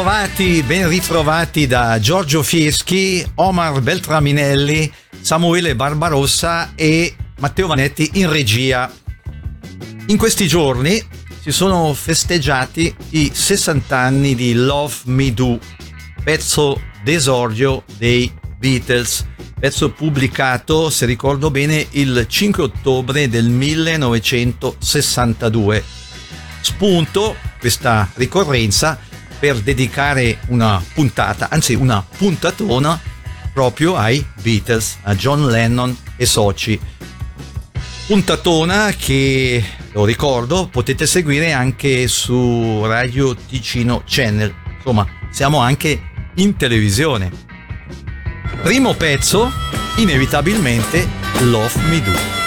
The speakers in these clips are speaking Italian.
ritrovati, ben ritrovati da Giorgio Fieschi, Omar Beltraminelli, Samuele Barbarossa e Matteo Vanetti in regia. In questi giorni si sono festeggiati i 60 anni di Love Me Do, pezzo d'esordio dei Beatles, pezzo pubblicato, se ricordo bene, il 5 ottobre del 1962. Spunto questa ricorrenza per dedicare una puntata, anzi una puntatona proprio ai Beatles, a John Lennon e soci. Puntatona che, lo ricordo, potete seguire anche su Radio Ticino Channel. Insomma, siamo anche in televisione. Primo pezzo, inevitabilmente Love Me Do.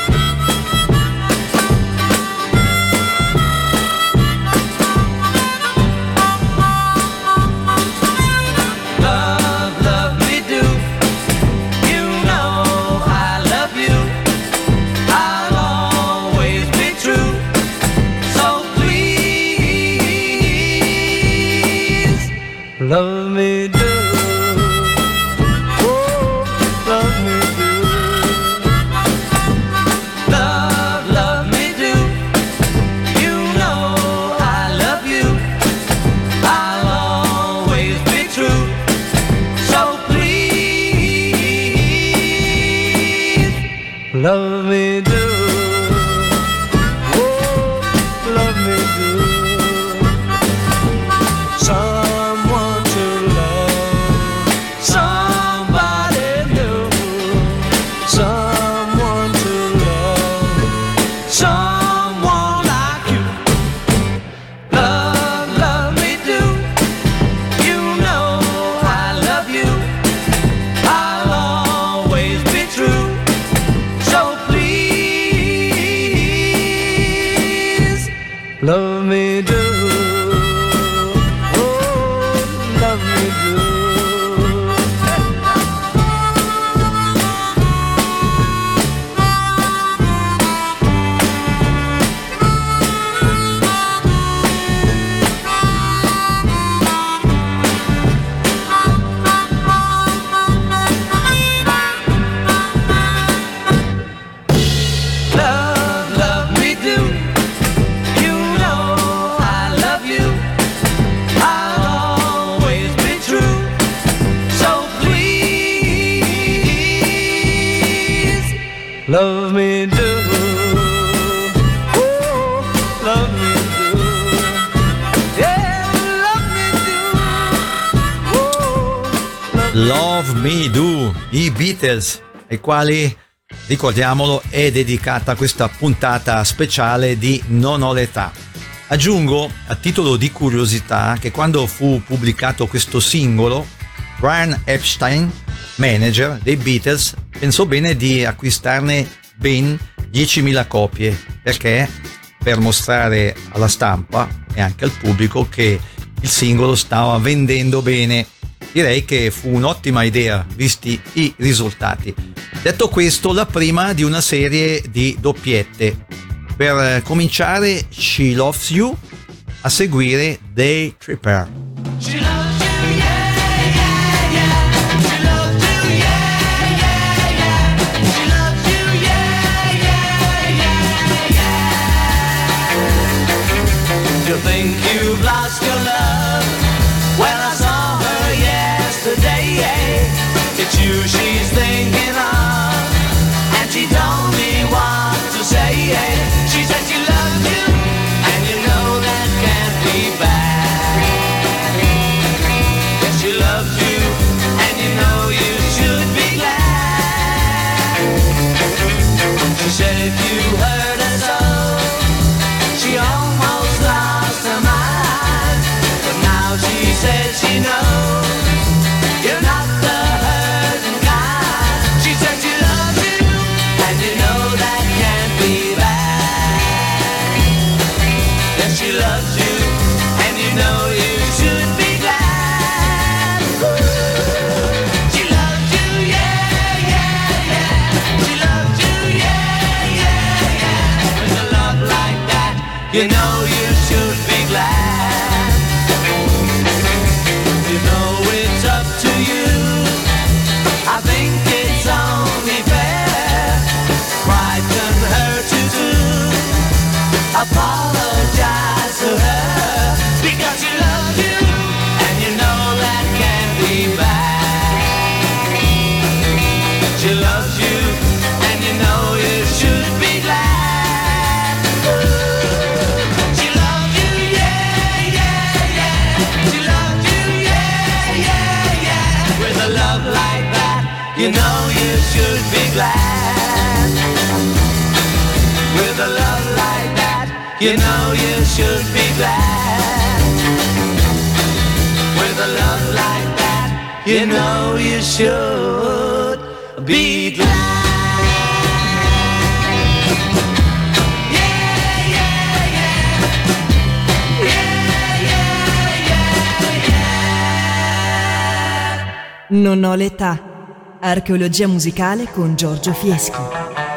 Beatles, ai quali, ricordiamolo, è dedicata questa puntata speciale di Non ho l'età. Aggiungo, a titolo di curiosità, che quando fu pubblicato questo singolo, Brian Epstein, manager dei Beatles, pensò bene di acquistarne ben 10.000 copie, perché per mostrare alla stampa e anche al pubblico che il singolo stava vendendo bene direi che fu un'ottima idea visti i risultati. Detto questo, la prima di una serie di doppiette. Per cominciare, She Loves You, a seguire Day Tripper. You know you know you should be glad. With a love like that, you know you should be glad. Non ho l'età. Archeologia musicale con Giorgio Fieschi.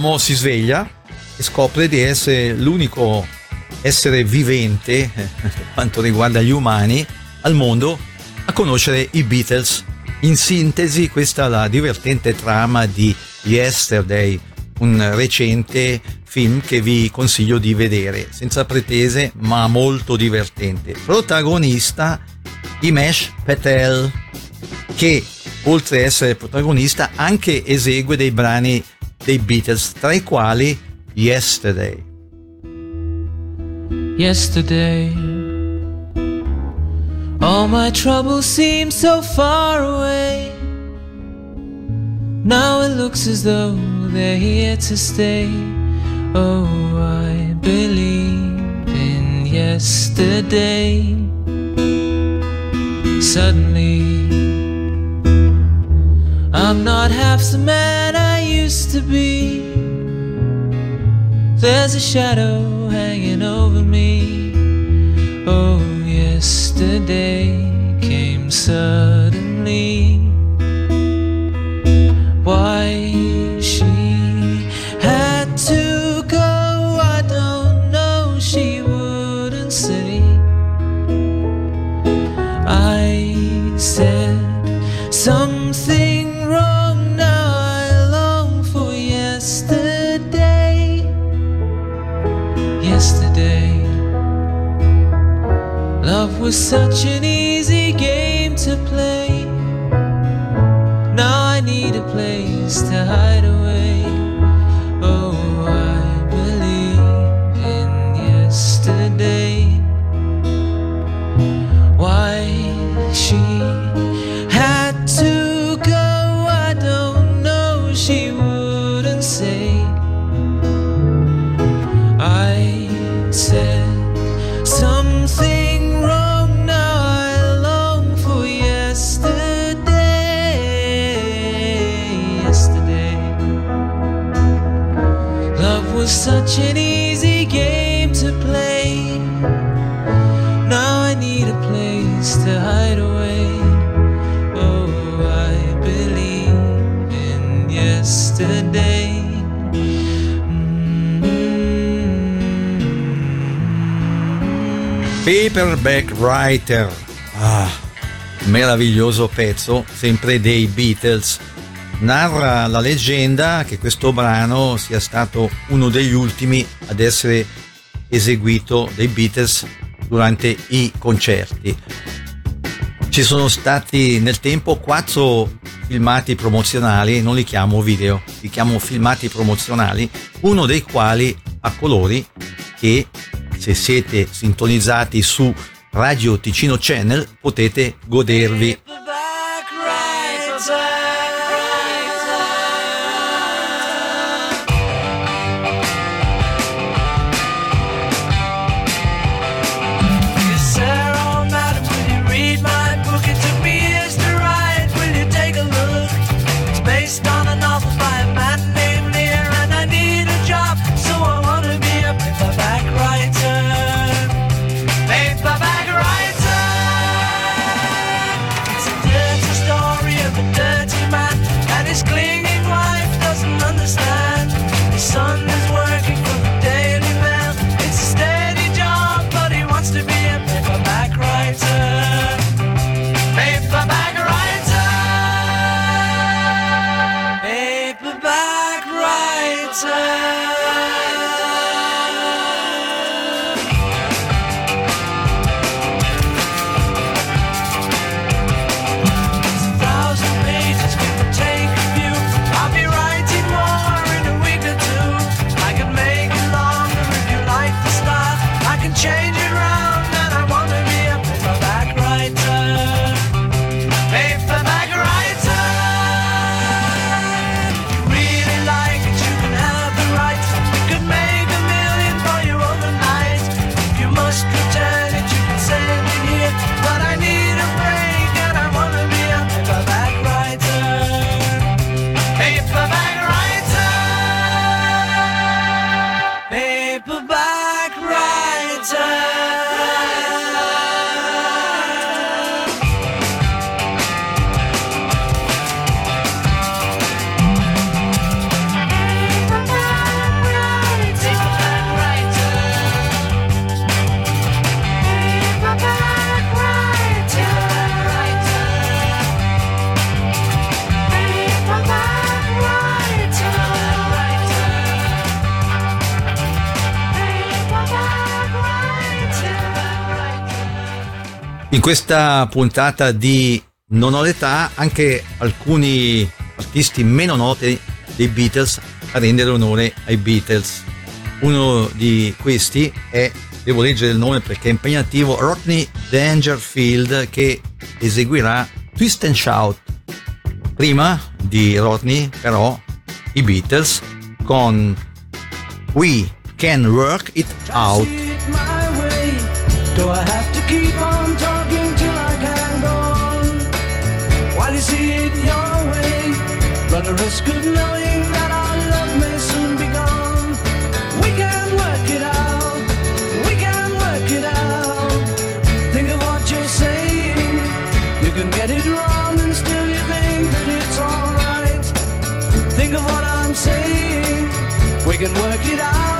Giorno un uomo si sveglia e scopre di essere l'unico essere vivente, eh, per quanto riguarda gli umani, al mondo a conoscere i Beatles. In sintesi, questa è la divertente trama di Yesterday, un recente film che vi consiglio di vedere, senza pretese ma molto divertente. Protagonista Imesh Patel, che oltre ad essere protagonista anche esegue dei brani dei Beatles, tra i quali Yesterday. Yesterday, all my troubles seem so far away. Now it looks as though they're here to stay. Oh, I believe in yesterday. Suddenly, I'm not half the man I used to be. There's a shadow hanging over me. Oh, yesterday came suddenly. Was such an easy game to play. Now I need a place to hide Paperback Writer. Ah, meraviglioso pezzo, sempre dei Beatles. Narra la leggenda che questo brano sia stato uno degli ultimi ad essere eseguito dai Beatles durante i concerti. Ci sono stati nel tempo quattro filmati promozionali, non li chiamo video, li chiamo filmati promozionali, uno dei quali a colori che se siete sintonizzati su Radio Ticino Channel potete godervi. Questa puntata di Non ho l'età anche alcuni artisti meno noti dei Beatles a rendere onore ai Beatles. Uno di questi è, devo leggere il nome perché è impegnativo, Rodney Dangerfield che eseguirà Twist and Shout. Prima di Rodney però i Beatles con We Can Work It Out. The risk of knowing that our love may soon be gone. We can work it out. We can work it out. Think of what you're saying. You can get it wrong and still you think that it's alright. Think of what I'm saying. We can work it out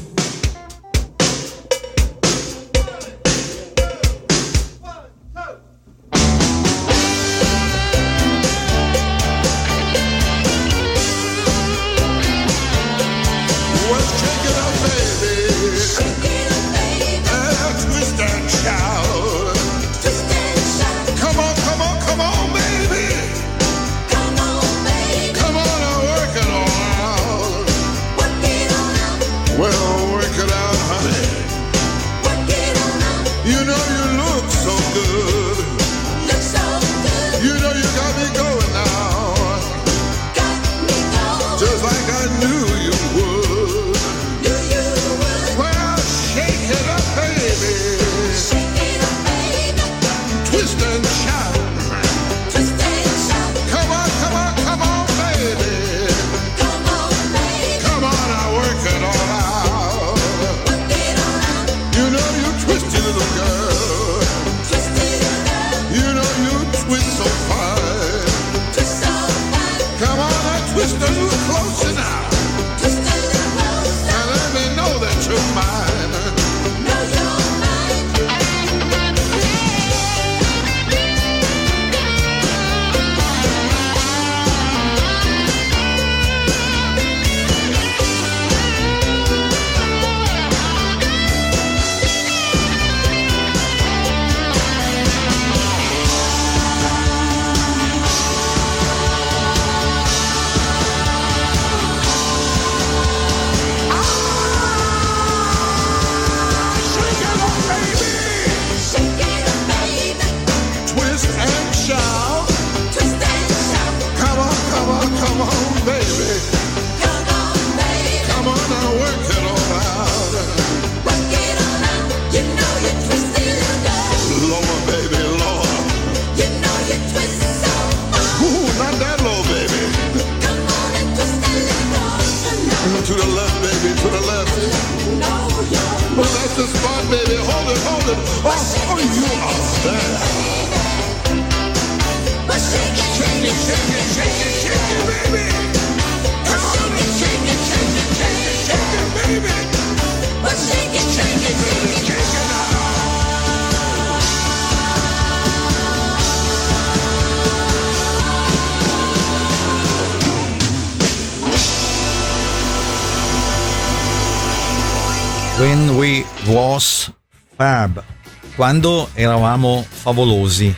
quando eravamo favolosi.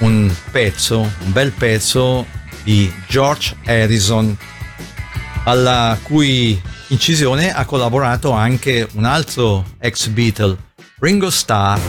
Un pezzo, un bel pezzo di George Harrison, alla cui incisione ha collaborato anche un altro ex Beatle, Ringo Starr.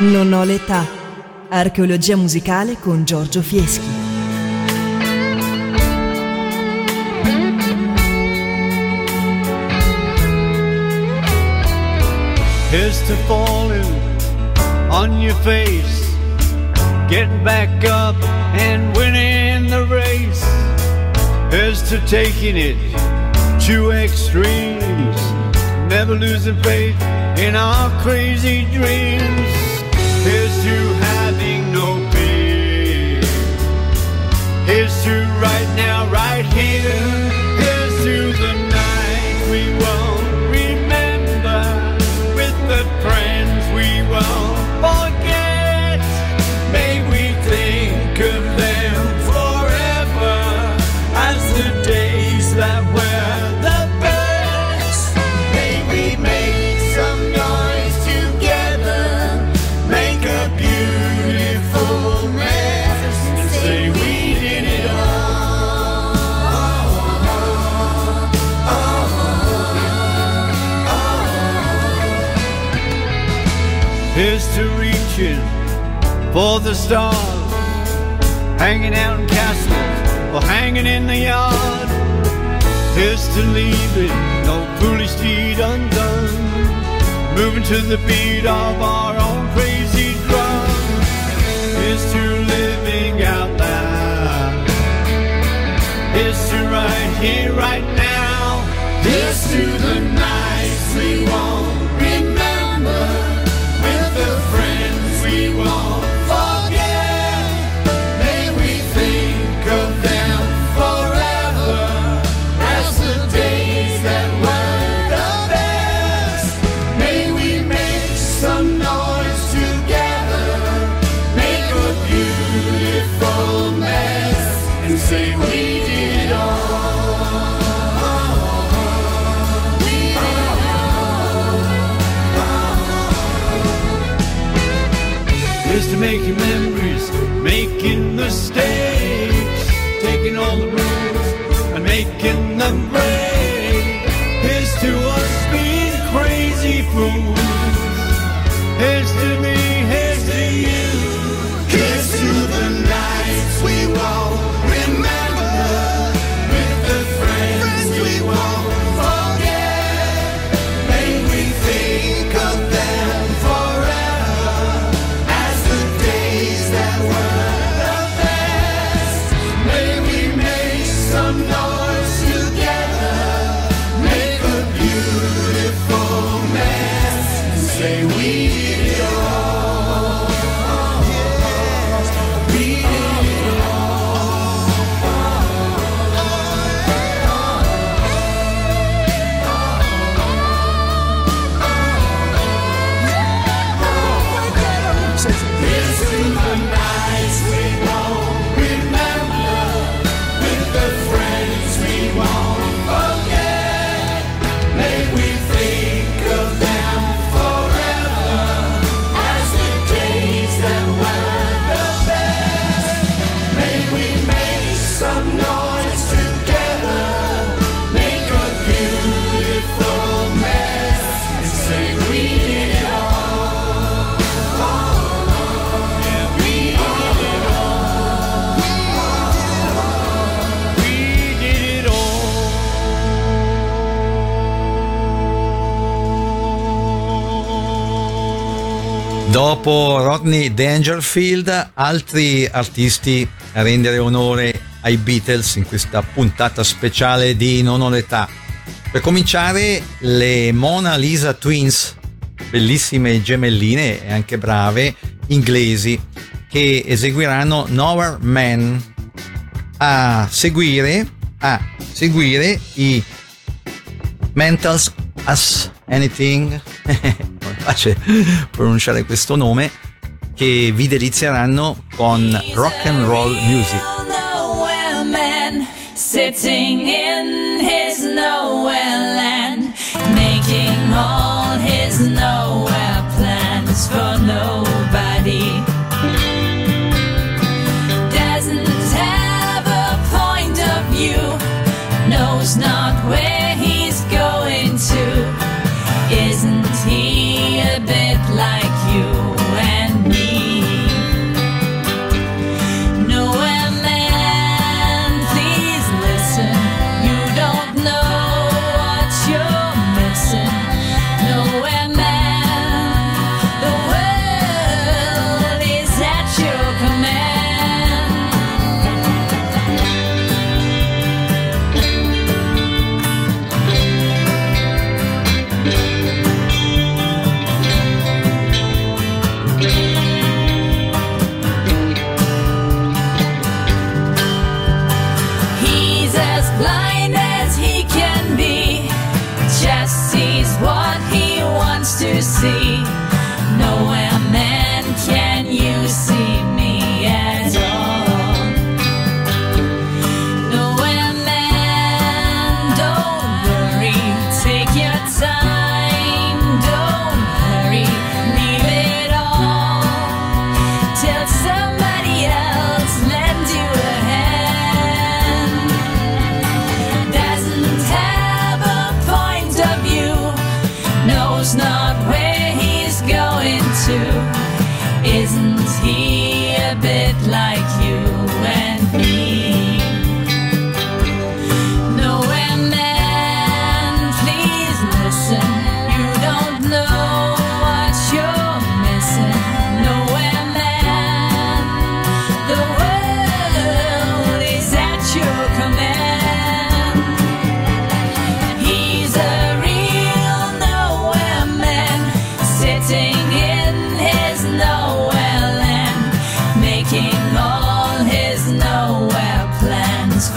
Non ho l'età. Archeologia musicale con Giorgio Fieschi. Here's to falling on your face, getting back up and winning the race. Here's to taking it to extremes, never losing faith in our crazy dreams. To having no fear. Here's to right now, right here. Here's to the night we won't remember with the friends we won't for the stars, hanging out in castles or hanging in the yard. Here's to leaving no foolish deed undone, moving to the beat of our own crazy drum. Here's to living out loud. Here's to right here, right now. Here's to the nights we won't dopo Rodney Dangerfield, altri artisti a rendere onore ai Beatles in questa puntata speciale di Non ho l'età. Per cominciare, le Mona Lisa Twins, bellissime gemelline e anche brave, inglesi, che eseguiranno Nowhere Man. A seguire, a seguire i Mentals As Anything. capace pronunciare questo nome, che vi delizieranno con rock and roll music. Sitting in his nowhere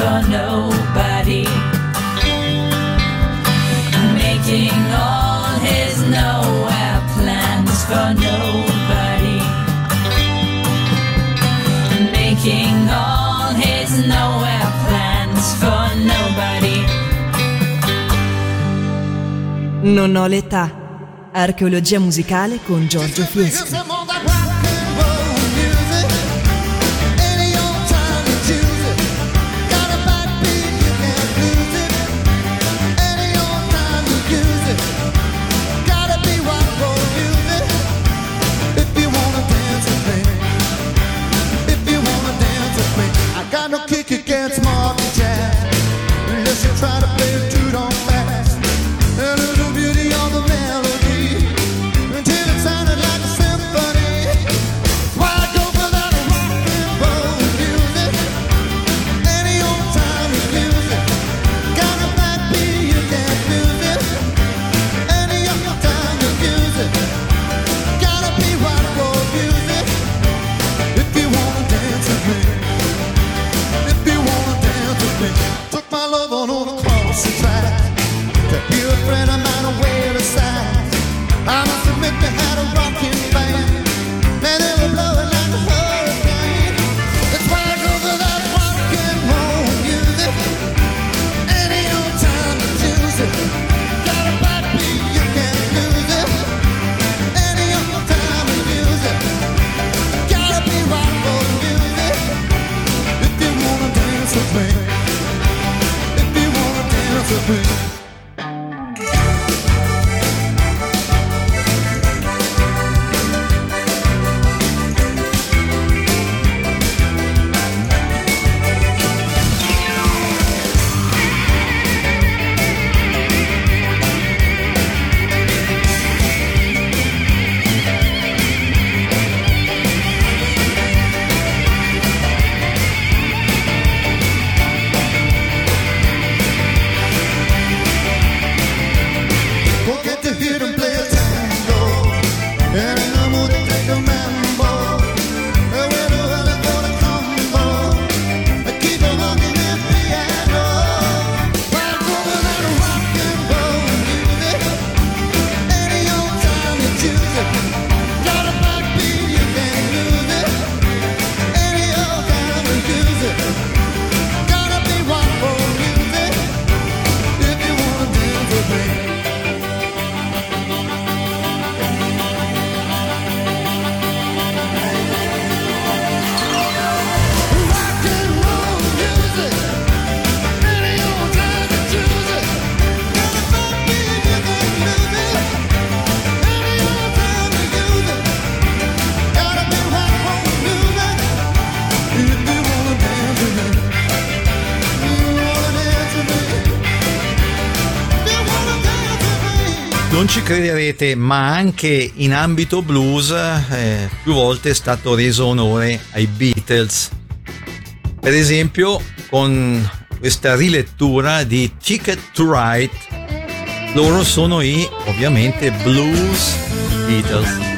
for nobody. Making all his nowhere plans for nobody. Making all his nowhere plans for nobody. Non ho l'età. Archeologia musicale con Giorgio Fieschi. cantante ma anche in ambito blues eh, più volte è stato reso onore ai Beatles. Per esempio con questa rilettura di Ticket to Ride, loro sono i ovviamente blues Beatles.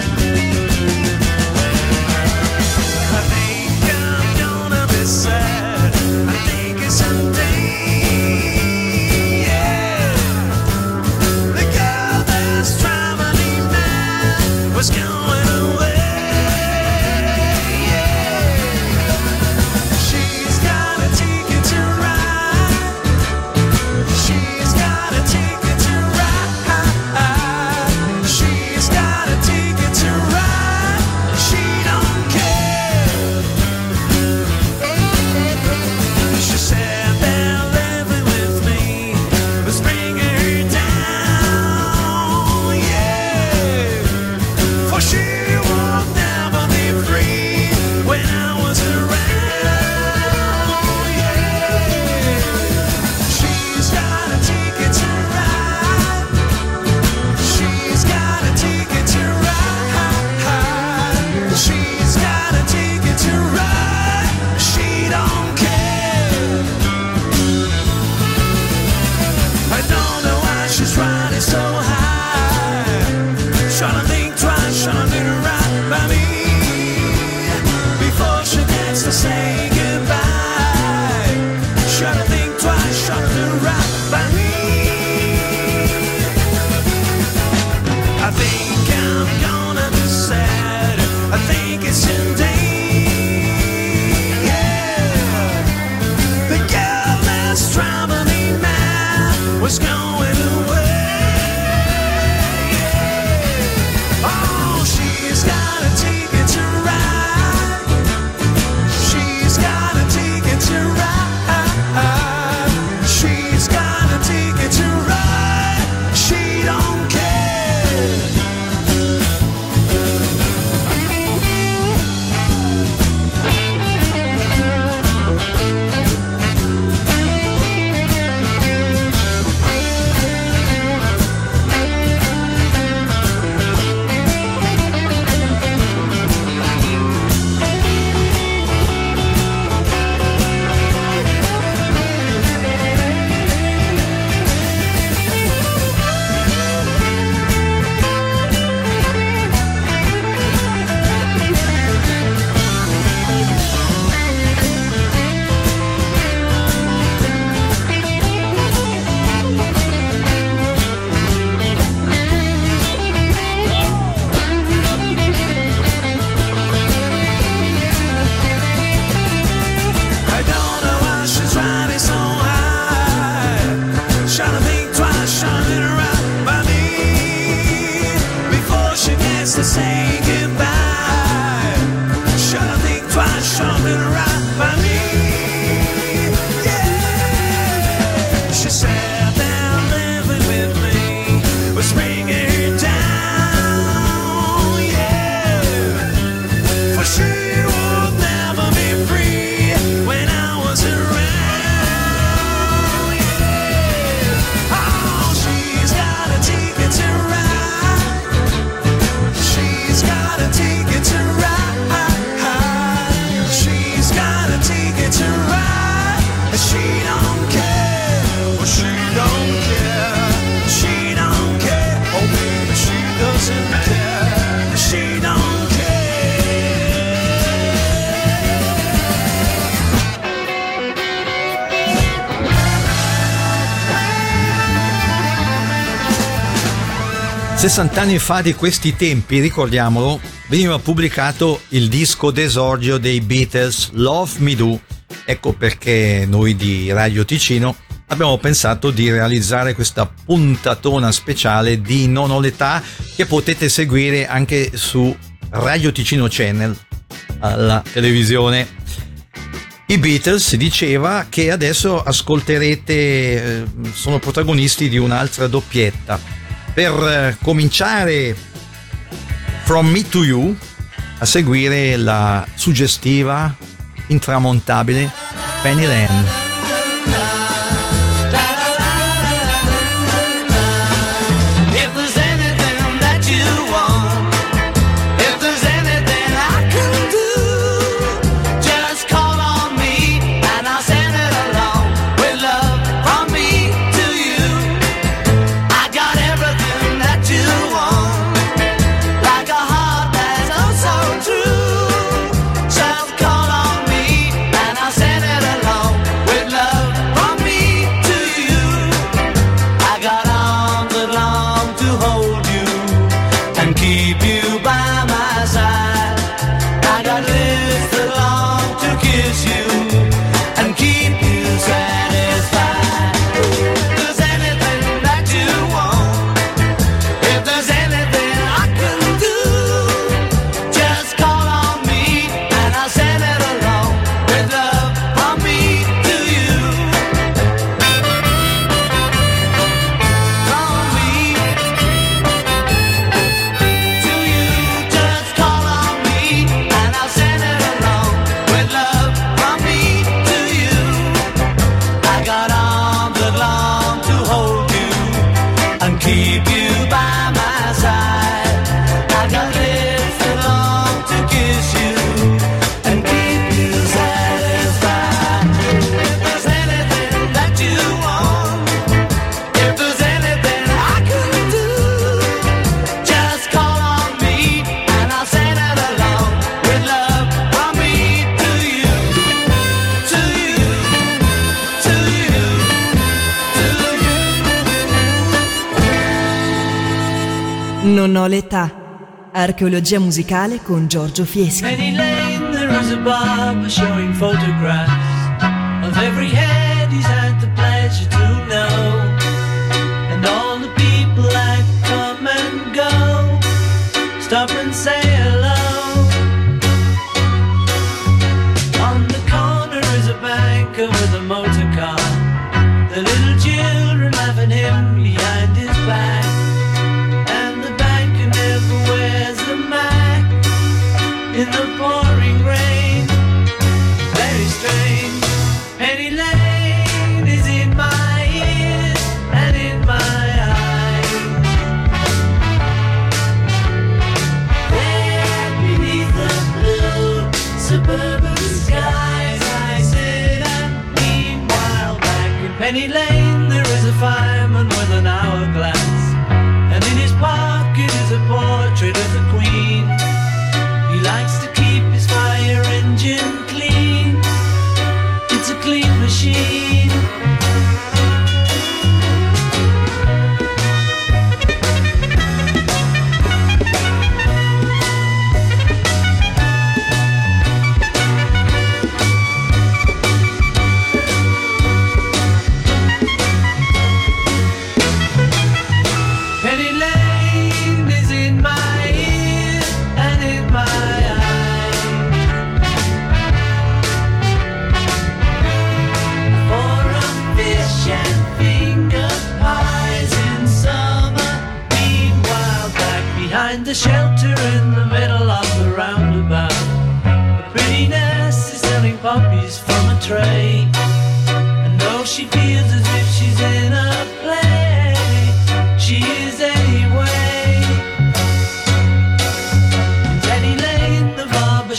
60 anni fa di questi tempi, ricordiamolo, veniva pubblicato il disco d'esordio dei Beatles, Love Me Do. Ecco perché noi di Radio Ticino abbiamo pensato di realizzare questa puntatona speciale di Non ho l'età che potete seguire anche su Radio Ticino Channel, alla televisione. I Beatles si diceva che adesso ascolterete, eh, sono protagonisti di un'altra doppietta per eh, cominciare From Me to You, a seguire la suggestiva, intramontabile Penny Lane. l'età. Archeologia musicale con Giorgio Fieschi. Penny Lane, there is a barber showing photographs of every head he's had the pleasure to know. And all the people that come and go stop and say hello.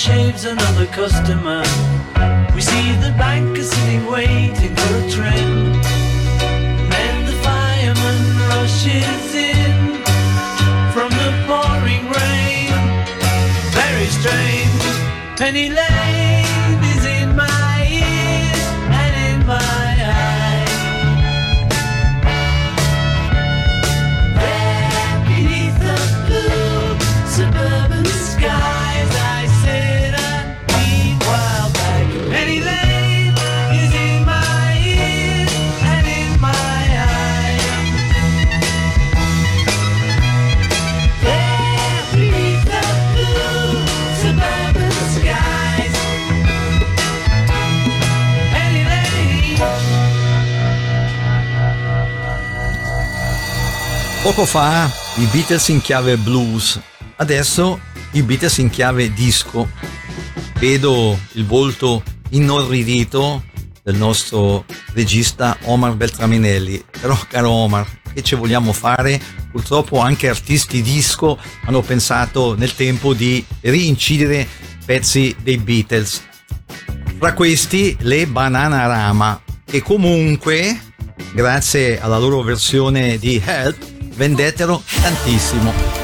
shaves another customer. We see the banker sitting waiting for a train. Then the fireman rushes in from the pouring rain. Very strange, penniless. Poco fa i Beatles in chiave blues, adesso i Beatles in chiave disco. Vedo il volto inorridito del nostro regista Omar Beltraminelli. Però caro Omar, che ci vogliamo fare? Purtroppo anche artisti disco hanno pensato nel tempo di rincidere pezzi dei Beatles. Fra questi le Banana Rama, che comunque, grazie alla loro versione di Help, vendetelo tantissimo.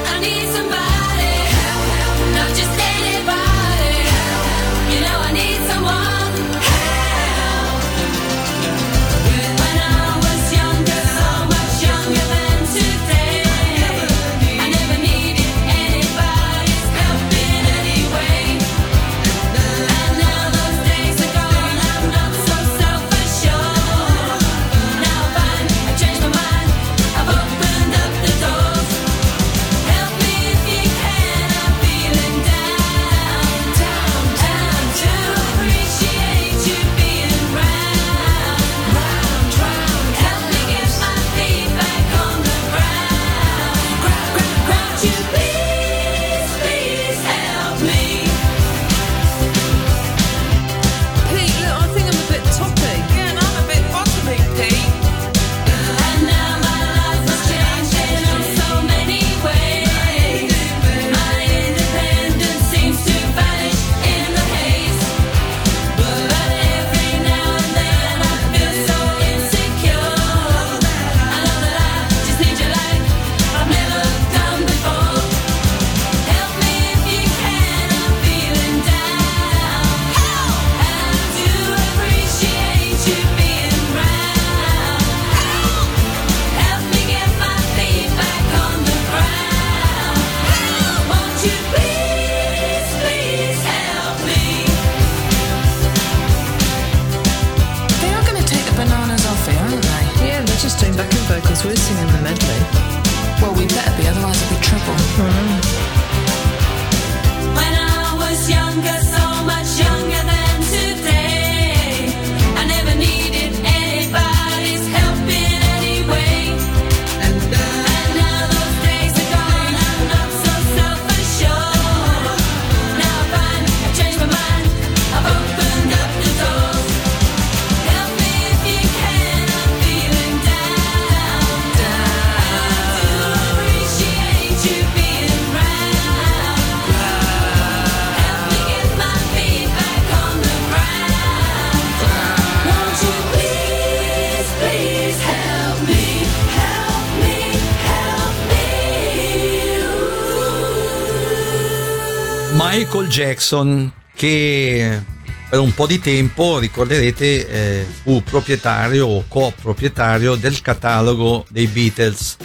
Jackson che per un po' di tempo, ricorderete, eh, fu proprietario o coproprietario del catalogo dei Beatles.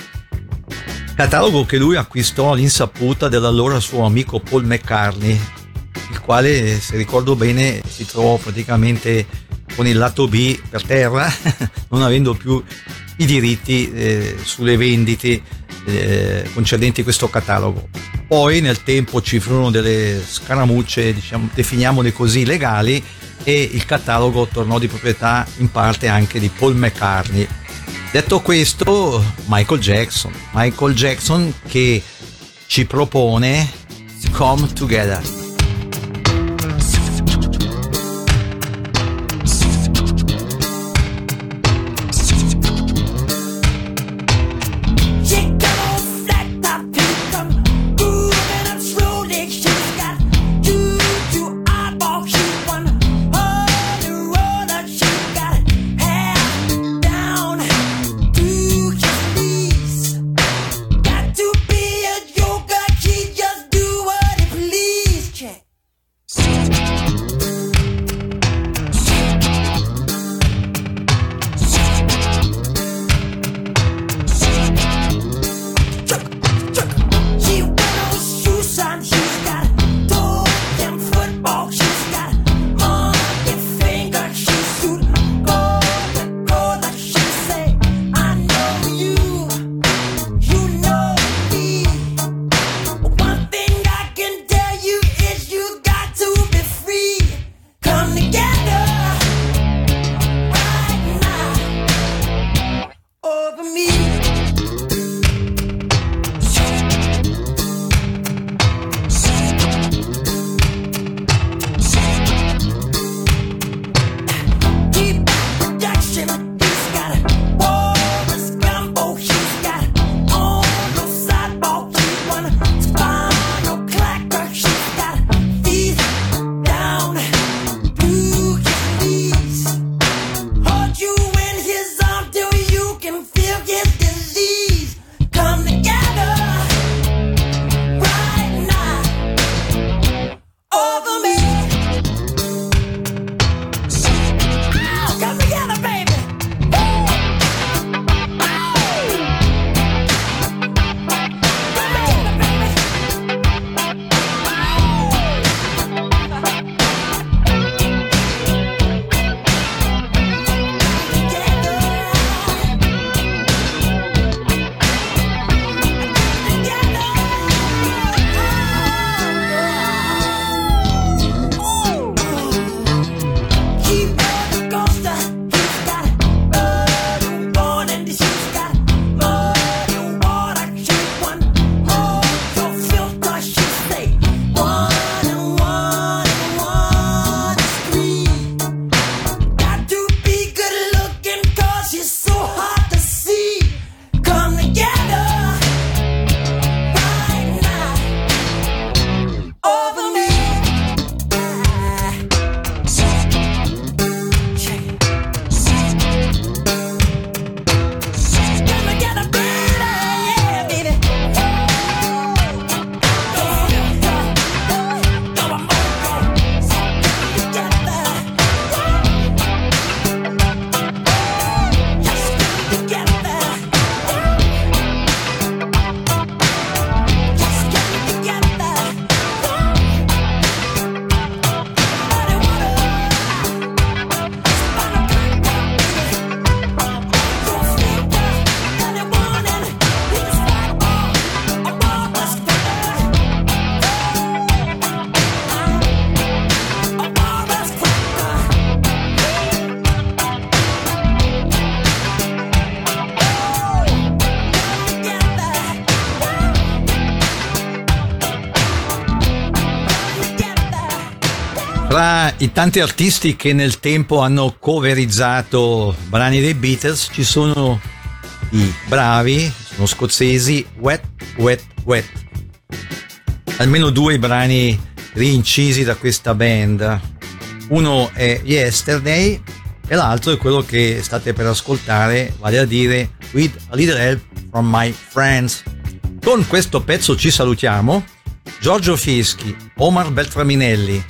Catalogo che lui acquistò all'insaputa dell'allora suo amico Paul McCartney, il quale, se ricordo bene, si trovò praticamente con il lato B per terra, non avendo più i diritti eh, sulle vendite eh, concedenti questo catalogo. Poi nel tempo ci furono delle scaramucce, diciamo, definiamole così, legali e il catalogo tornò di proprietà in parte anche di Paul McCartney. Detto questo, Michael Jackson, Michael Jackson che ci propone Come Together. I tanti artisti che nel tempo hanno coverizzato brani dei Beatles ci sono i bravi, sono scozzesi, Wet, Wet, Wet. Almeno due brani rincisi da questa band. Uno è Yesterday e l'altro è quello che state per ascoltare, vale a dire With a Little Help from My Friends. Con questo pezzo ci salutiamo. Giorgio Fieschi, Omar Beltraminelli,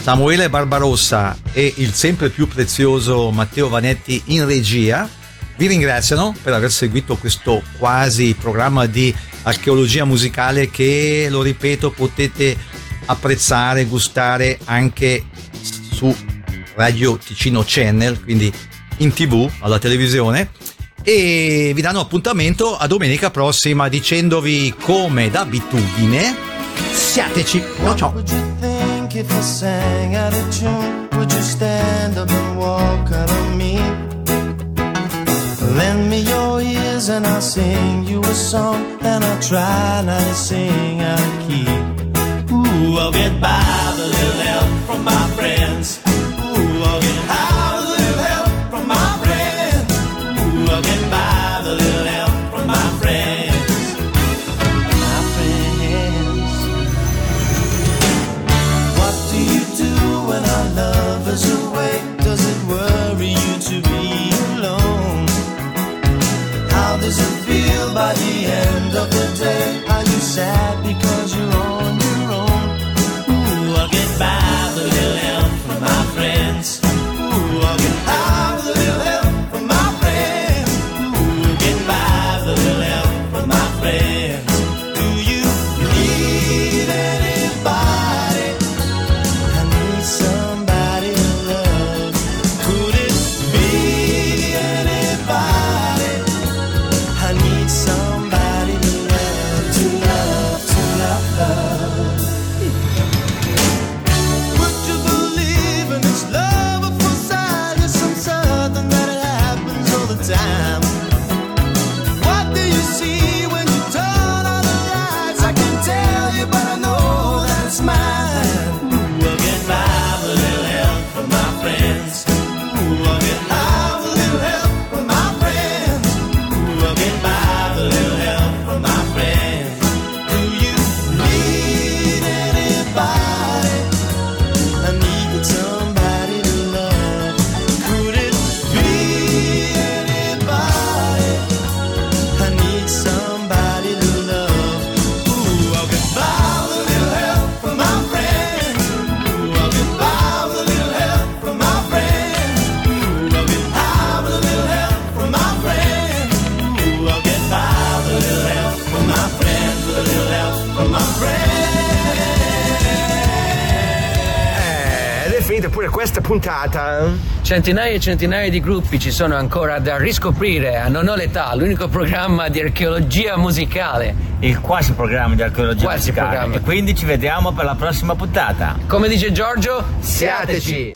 Samuele Barbarossa e il sempre più prezioso Matteo Vanetti in regia vi ringraziano per aver seguito questo quasi programma di archeologia musicale che, lo ripeto, potete apprezzare, gustare anche su Radio Ticino Channel, quindi in tv, alla televisione. E vi danno appuntamento a domenica prossima dicendovi come d'abitudine siateci. Ciao ciao. If I sang out of tune? Would you stand up and walk out of me? Lend me your ears and I'll sing you a song And I'll try not to sing out of key Ooh, I'll get by with a little help from my friends Ooh, I'll get high by the end of the day? Are you sad because you're on your own? Ooh, I'll get by puntata. Centinaia e centinaia di gruppi ci sono ancora da riscoprire a Non ho l'età, l'unico programma di archeologia musicale. Il quasi programma di archeologia Quasi musicale. programma. E quindi ci vediamo per la prossima puntata. Come dice Giorgio, siateci!